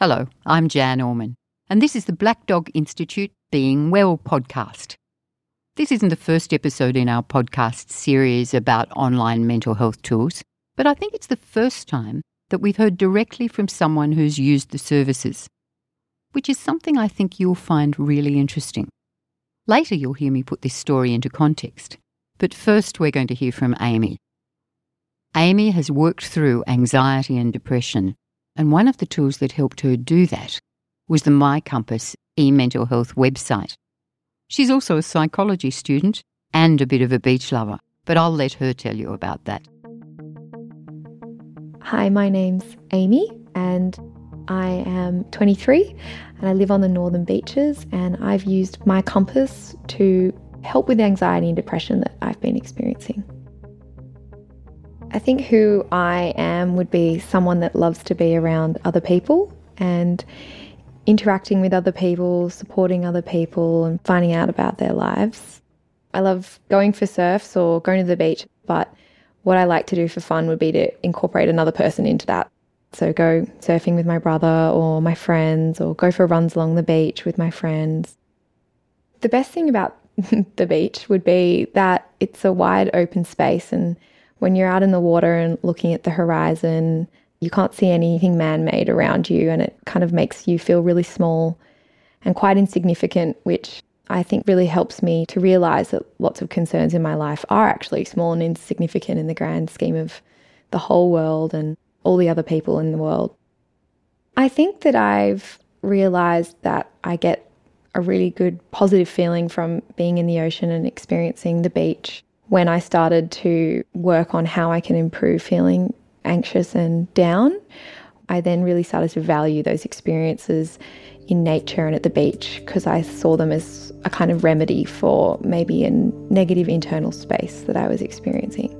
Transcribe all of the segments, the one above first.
Hello, I'm Jan Orman, and this is the Black Dog Institute Being Well podcast. This isn't the first episode in our podcast series about online mental health tools, but I think it's the first time that we've heard directly from someone who's used the services, which is something I think you'll find really interesting. Later, you'll hear me put this story into context, but first, we're going to hear from Amy. Amy has worked through anxiety and depression and one of the tools that helped her do that was the My Compass e-mental health website. She's also a psychology student and a bit of a beach lover, but I'll let her tell you about that. Hi, my name's Amy and I am 23 and I live on the northern beaches and I've used My Compass to help with anxiety and depression that I've been experiencing. I think who I am would be someone that loves to be around other people and interacting with other people, supporting other people, and finding out about their lives. I love going for surfs or going to the beach, but what I like to do for fun would be to incorporate another person into that. So go surfing with my brother or my friends, or go for runs along the beach with my friends. The best thing about the beach would be that it's a wide open space and when you're out in the water and looking at the horizon, you can't see anything man made around you, and it kind of makes you feel really small and quite insignificant, which I think really helps me to realize that lots of concerns in my life are actually small and insignificant in the grand scheme of the whole world and all the other people in the world. I think that I've realized that I get a really good positive feeling from being in the ocean and experiencing the beach when I started to work on how I can improve feeling anxious and down, I then really started to value those experiences in nature and at the beach because I saw them as a kind of remedy for maybe a negative internal space that I was experiencing.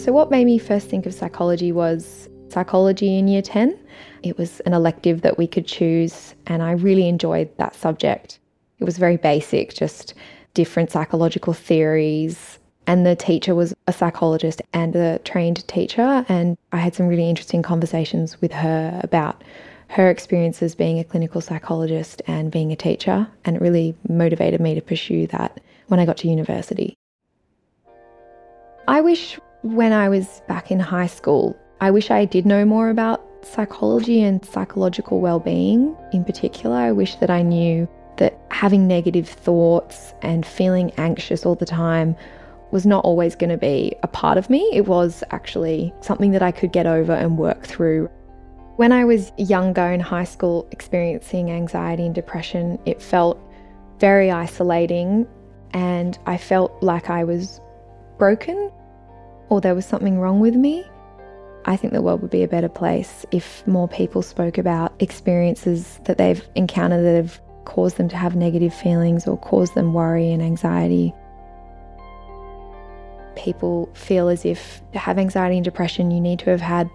So, what made me first think of psychology was psychology in year 10. It was an elective that we could choose, and I really enjoyed that subject. It was very basic, just different psychological theories. And the teacher was a psychologist and a trained teacher. And I had some really interesting conversations with her about her experiences being a clinical psychologist and being a teacher. And it really motivated me to pursue that when I got to university. I wish when I was back in high school, I wish I did know more about psychology and psychological well-being in particular. I wish that I knew that having negative thoughts and feeling anxious all the time was not always going to be a part of me. It was actually something that I could get over and work through. When I was younger in high school, experiencing anxiety and depression, it felt very isolating and I felt like I was broken or there was something wrong with me. I think the world would be a better place if more people spoke about experiences that they've encountered that have cause them to have negative feelings or cause them worry and anxiety. People feel as if to have anxiety and depression, you need to have had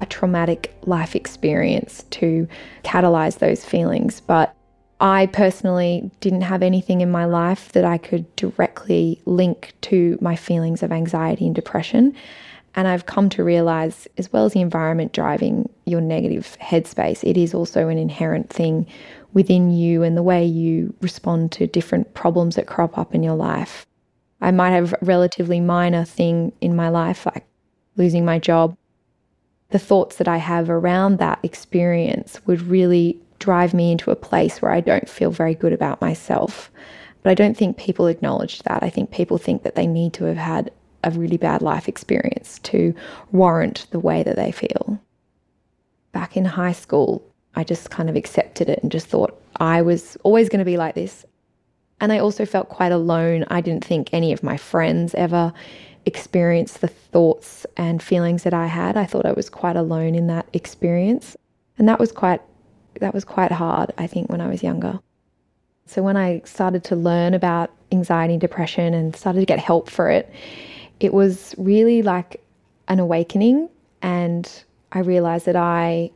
a traumatic life experience to catalyze those feelings. But I personally didn't have anything in my life that I could directly link to my feelings of anxiety and depression. And I've come to realize, as well as the environment driving your negative headspace, it is also an inherent thing within you and the way you respond to different problems that crop up in your life. I might have a relatively minor thing in my life, like losing my job. The thoughts that I have around that experience would really drive me into a place where I don't feel very good about myself. But I don't think people acknowledge that. I think people think that they need to have had a really bad life experience to warrant the way that they feel. Back in high school, I just kind of accepted it and just thought I was always going to be like this. And I also felt quite alone. I didn't think any of my friends ever experienced the thoughts and feelings that I had. I thought I was quite alone in that experience. And that was quite that was quite hard, I think, when I was younger. So when I started to learn about anxiety and depression and started to get help for it, it was really like an awakening and I realized that I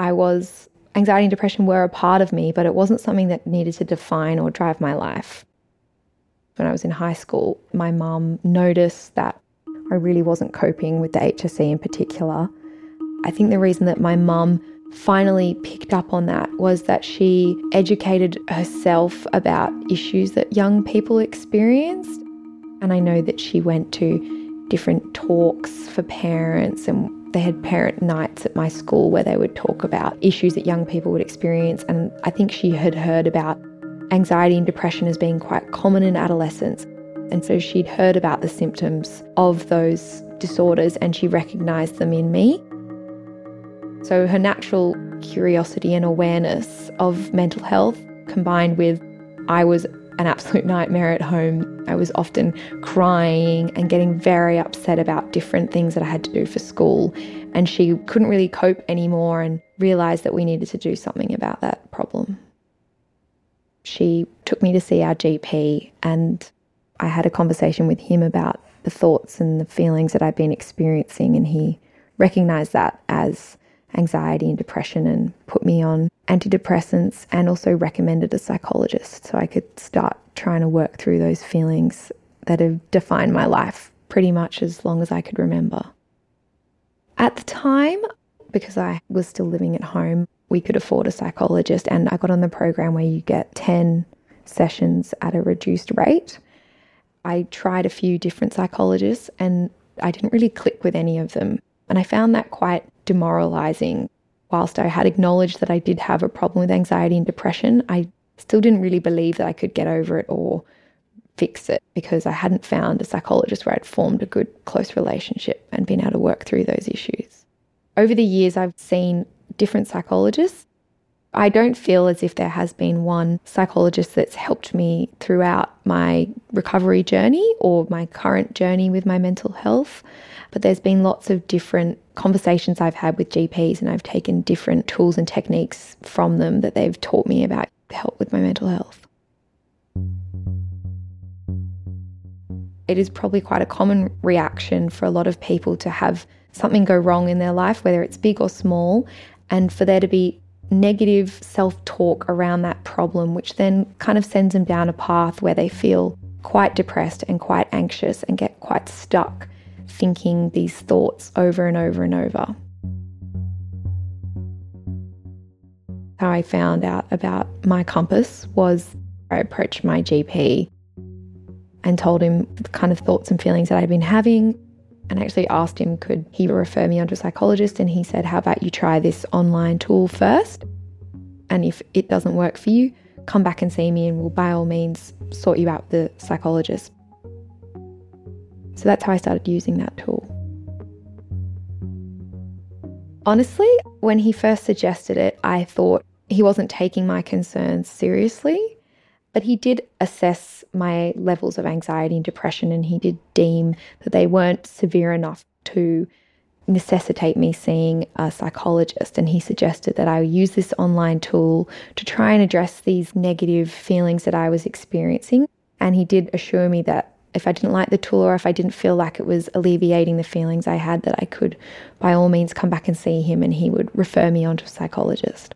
I was, anxiety and depression were a part of me, but it wasn't something that needed to define or drive my life. When I was in high school, my mum noticed that I really wasn't coping with the HSC in particular. I think the reason that my mum finally picked up on that was that she educated herself about issues that young people experienced. And I know that she went to different talks for parents and they had parent nights at my school where they would talk about issues that young people would experience. And I think she had heard about anxiety and depression as being quite common in adolescence. And so she'd heard about the symptoms of those disorders and she recognised them in me. So her natural curiosity and awareness of mental health combined with I was an absolute nightmare at home. I was often crying and getting very upset about different things that I had to do for school. And she couldn't really cope anymore and realised that we needed to do something about that problem. She took me to see our GP, and I had a conversation with him about the thoughts and the feelings that I'd been experiencing, and he recognised that as anxiety and depression and put me on antidepressants and also recommended a psychologist so I could start trying to work through those feelings that have defined my life pretty much as long as I could remember. At the time, because I was still living at home, we could afford a psychologist, and I got on the program where you get 10 sessions at a reduced rate. I tried a few different psychologists and I didn't really click with any of them. And I found that quite demoralizing. Whilst I had acknowledged that I did have a problem with anxiety and depression, I still didn't really believe that I could get over it or fix it because I hadn't found a psychologist where I'd formed a good, close relationship and been able to work through those issues. Over the years, I've seen different psychologists. I don't feel as if there has been one psychologist that's helped me throughout my recovery journey or my current journey with my mental health. But there's been lots of different conversations I've had with GPs, and I've taken different tools and techniques from them that they've taught me about help with my mental health. It is probably quite a common reaction for a lot of people to have something go wrong in their life, whether it's big or small, and for there to be negative self talk around that problem, which then kind of sends them down a path where they feel quite depressed and quite anxious and get quite stuck thinking these thoughts over and over and over. How I found out about my compass was I approached my GP and told him the kind of thoughts and feelings that I'd been having and actually asked him could he refer me onto a psychologist? And he said how about you try this online tool first? And if it doesn't work for you come back and see me and we'll by all means sort you out with the psychologist so that's how I started using that tool. Honestly, when he first suggested it, I thought he wasn't taking my concerns seriously, but he did assess my levels of anxiety and depression, and he did deem that they weren't severe enough to necessitate me seeing a psychologist. And he suggested that I use this online tool to try and address these negative feelings that I was experiencing. And he did assure me that if I didn't like the tool or if I didn't feel like it was alleviating the feelings I had, that I could by all means come back and see him and he would refer me on to a psychologist.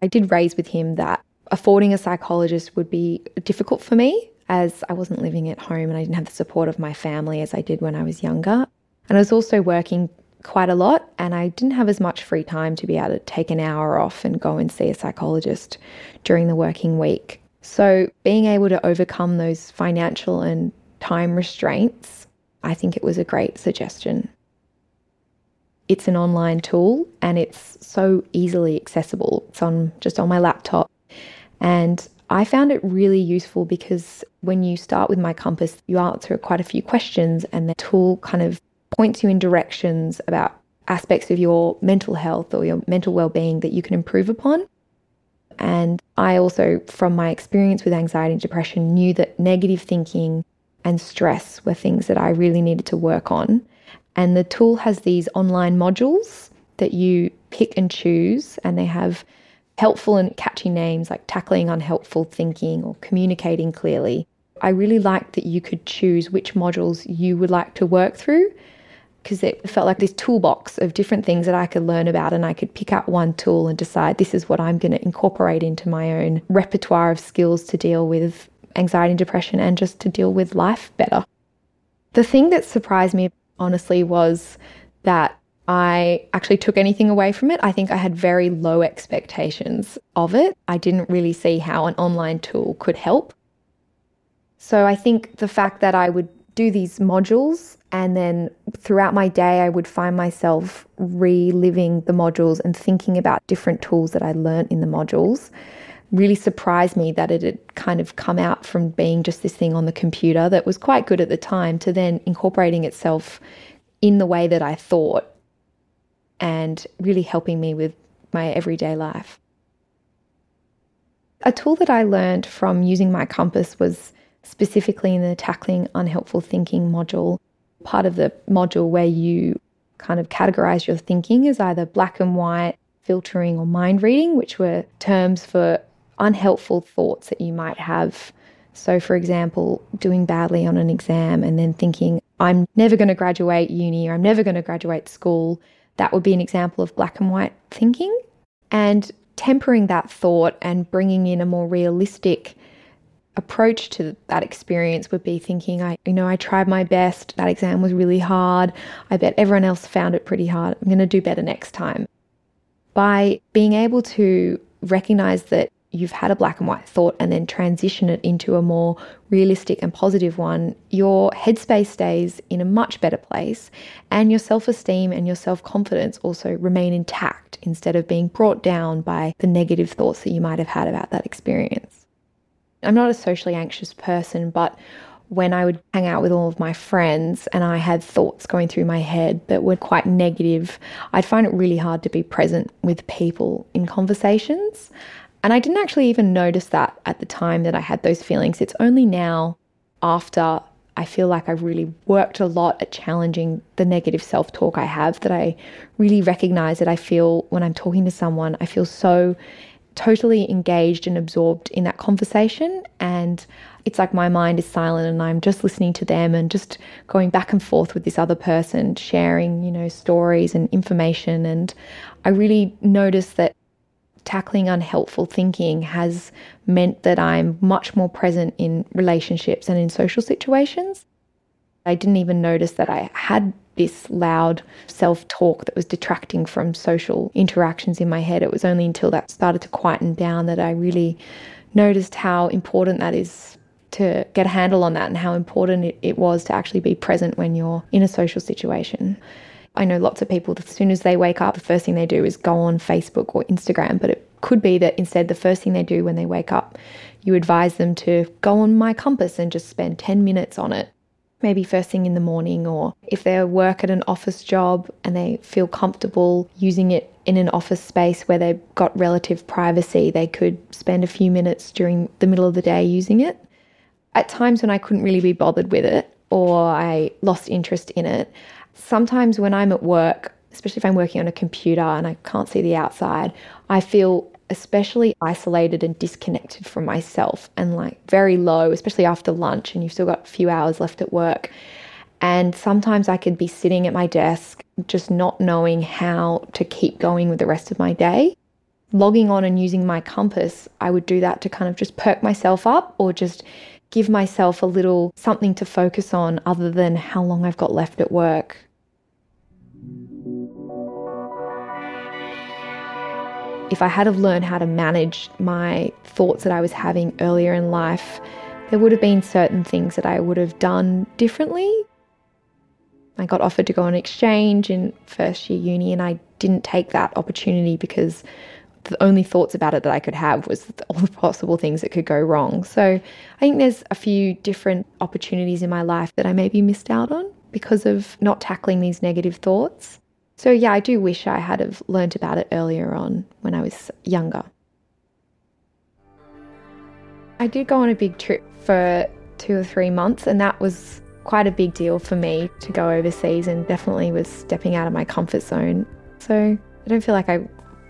I did raise with him that affording a psychologist would be difficult for me as I wasn't living at home and I didn't have the support of my family as I did when I was younger. And I was also working quite a lot and I didn't have as much free time to be able to take an hour off and go and see a psychologist during the working week. So, being able to overcome those financial and time restraints, I think it was a great suggestion. It's an online tool and it's so easily accessible. It's on just on my laptop. And I found it really useful because when you start with my compass, you answer quite a few questions and the tool kind of points you in directions about aspects of your mental health or your mental well-being that you can improve upon. And I also, from my experience with anxiety and depression, knew that negative thinking and stress were things that I really needed to work on. And the tool has these online modules that you pick and choose, and they have helpful and catchy names like tackling unhelpful thinking or communicating clearly. I really liked that you could choose which modules you would like to work through because it felt like this toolbox of different things that I could learn about, and I could pick up one tool and decide this is what I'm going to incorporate into my own repertoire of skills to deal with anxiety and depression and just to deal with life better. The thing that surprised me, honestly, was that I actually took anything away from it. I think I had very low expectations of it. I didn't really see how an online tool could help. So I think the fact that I would do these modules and then throughout my day, I would find myself reliving the modules and thinking about different tools that I learned in the modules really surprised me that it had kind of come out from being just this thing on the computer that was quite good at the time to then incorporating itself in the way that I thought and really helping me with my everyday life. A tool that I learned from using my compass was specifically in the tackling unhelpful thinking module, part of the module where you kind of categorize your thinking as either black and white, filtering, or mind reading, which were terms for unhelpful thoughts that you might have. So, for example, doing badly on an exam and then thinking, I'm never going to graduate uni or I'm never going to graduate school. That would be an example of black and white thinking. And tempering that thought and bringing in a more realistic approach to that experience would be thinking I you know I tried my best. That exam was really hard. I bet everyone else found it pretty hard. I'm going to do better next time. By being able to recognize that you've had a black and white thought and then transition it into a more realistic and positive one, your headspace stays in a much better place and your self esteem and your self confidence also remain intact instead of being brought down by the negative thoughts that you might have had about that experience. I'm not a socially anxious person, but when I would hang out with all of my friends and I had thoughts going through my head that were quite negative, I'd find it really hard to be present with people in conversations. And I didn't actually even notice that at the time that I had those feelings. It's only now, after I feel like I've really worked a lot at challenging the negative self talk I have, that I really recognize that I feel when I'm talking to someone, I feel so totally engaged and absorbed in that conversation. And it's like my mind is silent and I'm just listening to them and just going back and forth with this other person, sharing, you know, stories and information. And I really notice that tackling unhelpful thinking has meant that I'm much more present in relationships and in social situations. I didn't even notice that I had this loud self talk that was detracting from social interactions in my head. It was only until that started to quieten down that I really noticed how important that is to get a handle on that and how important it, it was to actually be present when you're in a social situation. I know lots of people, as soon as they wake up, the first thing they do is go on Facebook or Instagram, but it could be that instead the first thing they do when they wake up, you advise them to go on My Compass and just spend 10 minutes on it. Maybe first thing in the morning, or if they work at an office job and they feel comfortable using it in an office space where they've got relative privacy, they could spend a few minutes during the middle of the day using it. At times when I couldn't really be bothered with it or I lost interest in it, sometimes when I'm at work, especially if I'm working on a computer and I can't see the outside, I feel especially isolated and disconnected from myself and like very low, especially after lunch and you've still got a few hours left at work. And sometimes I could be sitting at my desk just not knowing how to keep going with the rest of my day. Logging on and using my compass, I would do that to kind of just perk myself up or just give myself a little something to focus on other than how long I've got left at work. If I had have learned how to manage my thoughts that I was having earlier in life, there would have been certain things that I would have done differently. I got offered to go on exchange in first year uni and I didn't take that opportunity because the only thoughts about it that I could have was all the possible things that could go wrong. So I think there's a few different opportunities in my life that I maybe missed out on because of not tackling these negative thoughts. So, yeah, I do wish I had have learnt about it earlier on when I was younger. I did go on a big trip for two or three months, and that was quite a big deal for me to go overseas and definitely was stepping out of my comfort zone. So, I don't feel like I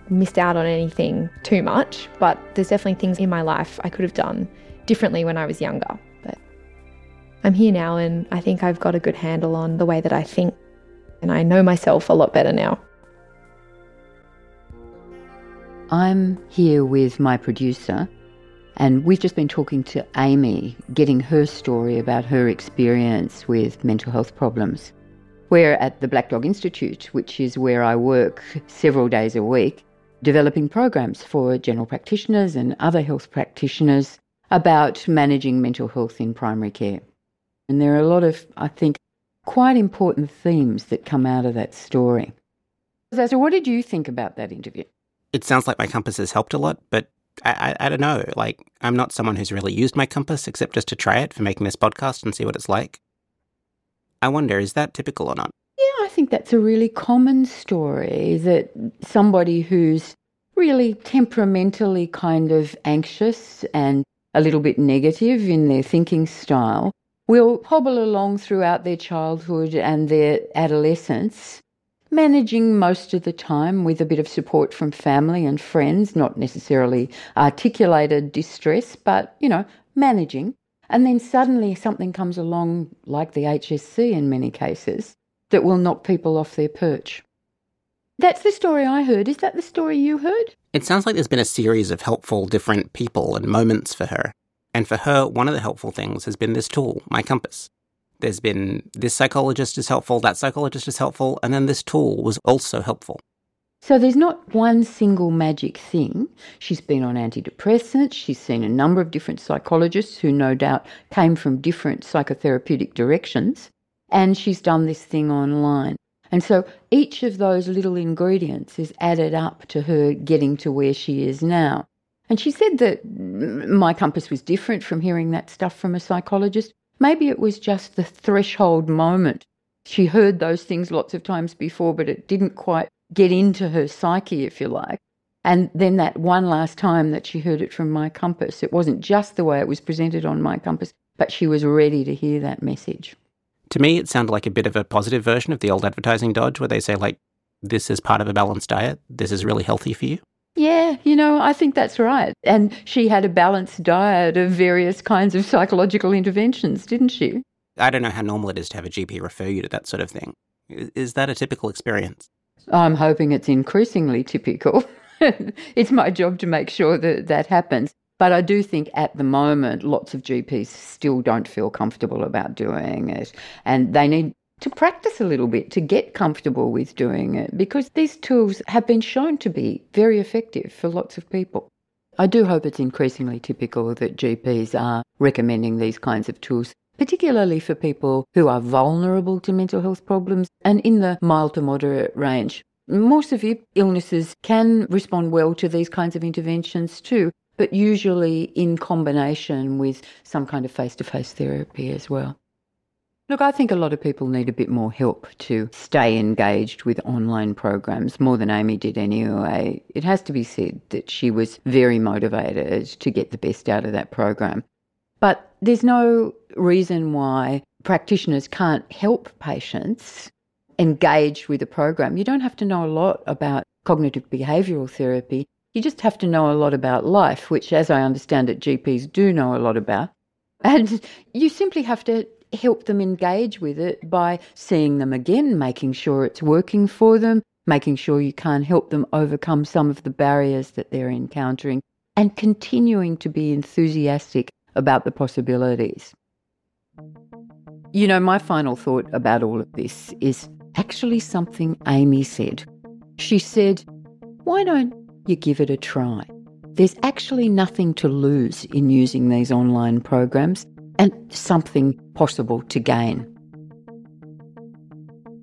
missed out on anything too much, but there's definitely things in my life I could have done differently when I was younger. But I'm here now, and I think I've got a good handle on the way that I think and I know myself a lot better now. I'm here with my producer, And we've just been talking to Amy, getting her story about her experience with mental health problems. We're at the Black Dog Institute, which is where I work several days a week, developing programs for general practitioners and other health practitioners about managing mental health in primary care. And there are a lot of, I think, quite important themes that come out of that story. So, what did you think about that interview? It sounds like my compass has helped a lot, but I, I, I, don't know. Like, I'm not someone who's really used my compass except just to try it for making this podcast and see what it's like. I wonder, is that typical or not? Yeah, I think that's a really common story that somebody who's really temperamentally kind of anxious and a little bit negative in their thinking style will hobble along throughout their childhood and their adolescence managing most of the time with a bit of support from family and friends, not necessarily articulated distress, but, you know, managing. And then suddenly something comes along, like the HSC in many cases, that will knock people off their perch. That's the story I heard. Is that the story you heard? It sounds like there's been a series of helpful different people and moments for her. And for her, one of the helpful things has been this tool, My Compass. There's been this psychologist is helpful, that psychologist is helpful, and then this tool was also helpful. So there's not one single magic thing. She's been on antidepressants, she's seen a number of different psychologists who no doubt came from different psychotherapeutic directions, and she's done this thing online. And so each of those little ingredients is added up to her getting to where she is now. And she said that my compass was different from hearing that stuff from a psychologist, Maybe it was just the threshold moment. She heard those things lots of times before, but it didn't quite get into her psyche, if you like. And then that one last time that she heard it from My Compass, it wasn't just the way it was presented on My Compass, but she was ready to hear that message. To me, it sounded like a bit of a positive version of the old advertising dodge where they say, like, this is part of a balanced diet, this is really healthy for you. Yeah, you know, I think that's right. And she had a balanced diet of various kinds of psychological interventions, didn't she? I don't know how normal it is to have a GP refer you to that sort of thing. Is that a typical experience? I'm hoping it's increasingly typical. it's my job to make sure that that happens. But I do think at the moment, lots of GPs still don't feel comfortable about doing it. And they need to practice a little bit to get comfortable with doing it because these tools have been shown to be very effective for lots of people. I do hope it's increasingly typical that GPs are recommending these kinds of tools, particularly for people who are vulnerable to mental health problems and in the mild to moderate range. More severe illnesses can respond well to these kinds of interventions too, but usually in combination with some kind of face to face therapy as well. Look, I think a lot of people need a bit more help to stay engaged with online programs, more than Amy did anyway. It has to be said that she was very motivated to get the best out of that program. But there's no reason why practitioners can't help patients engage with a program. You don't have to know a lot about cognitive behavioural therapy. You just have to know a lot about life, which, as I understand it, GPs do know a lot about. And you simply have to help them engage with it by seeing them again, making sure it's working for them, making sure you can help them overcome some of the barriers that they're encountering, and continuing to be enthusiastic about the possibilities. You know, my final thought about all of this is actually something Amy said. She said, Why don't you give it a try? There's actually nothing to lose in using these online programs and something possible to gain.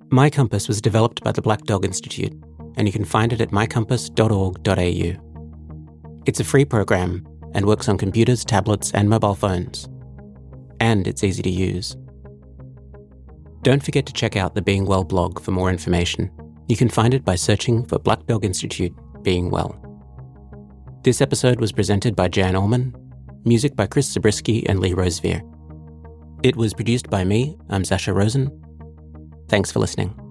My Compass was developed by the Black Dog Institute, and you can find it at mycompass.org.au. It's a free program and works on computers, tablets, and mobile phones. And it's easy to use. Don't forget to check out the Being Well blog for more information. You can find it by searching for Black Dog Institute Being Well. This episode was presented by Jan Orman music by Chris Zabriskie and Lee Rosevere. It was produced by me, I'm Zacha Rosen. Thanks for listening.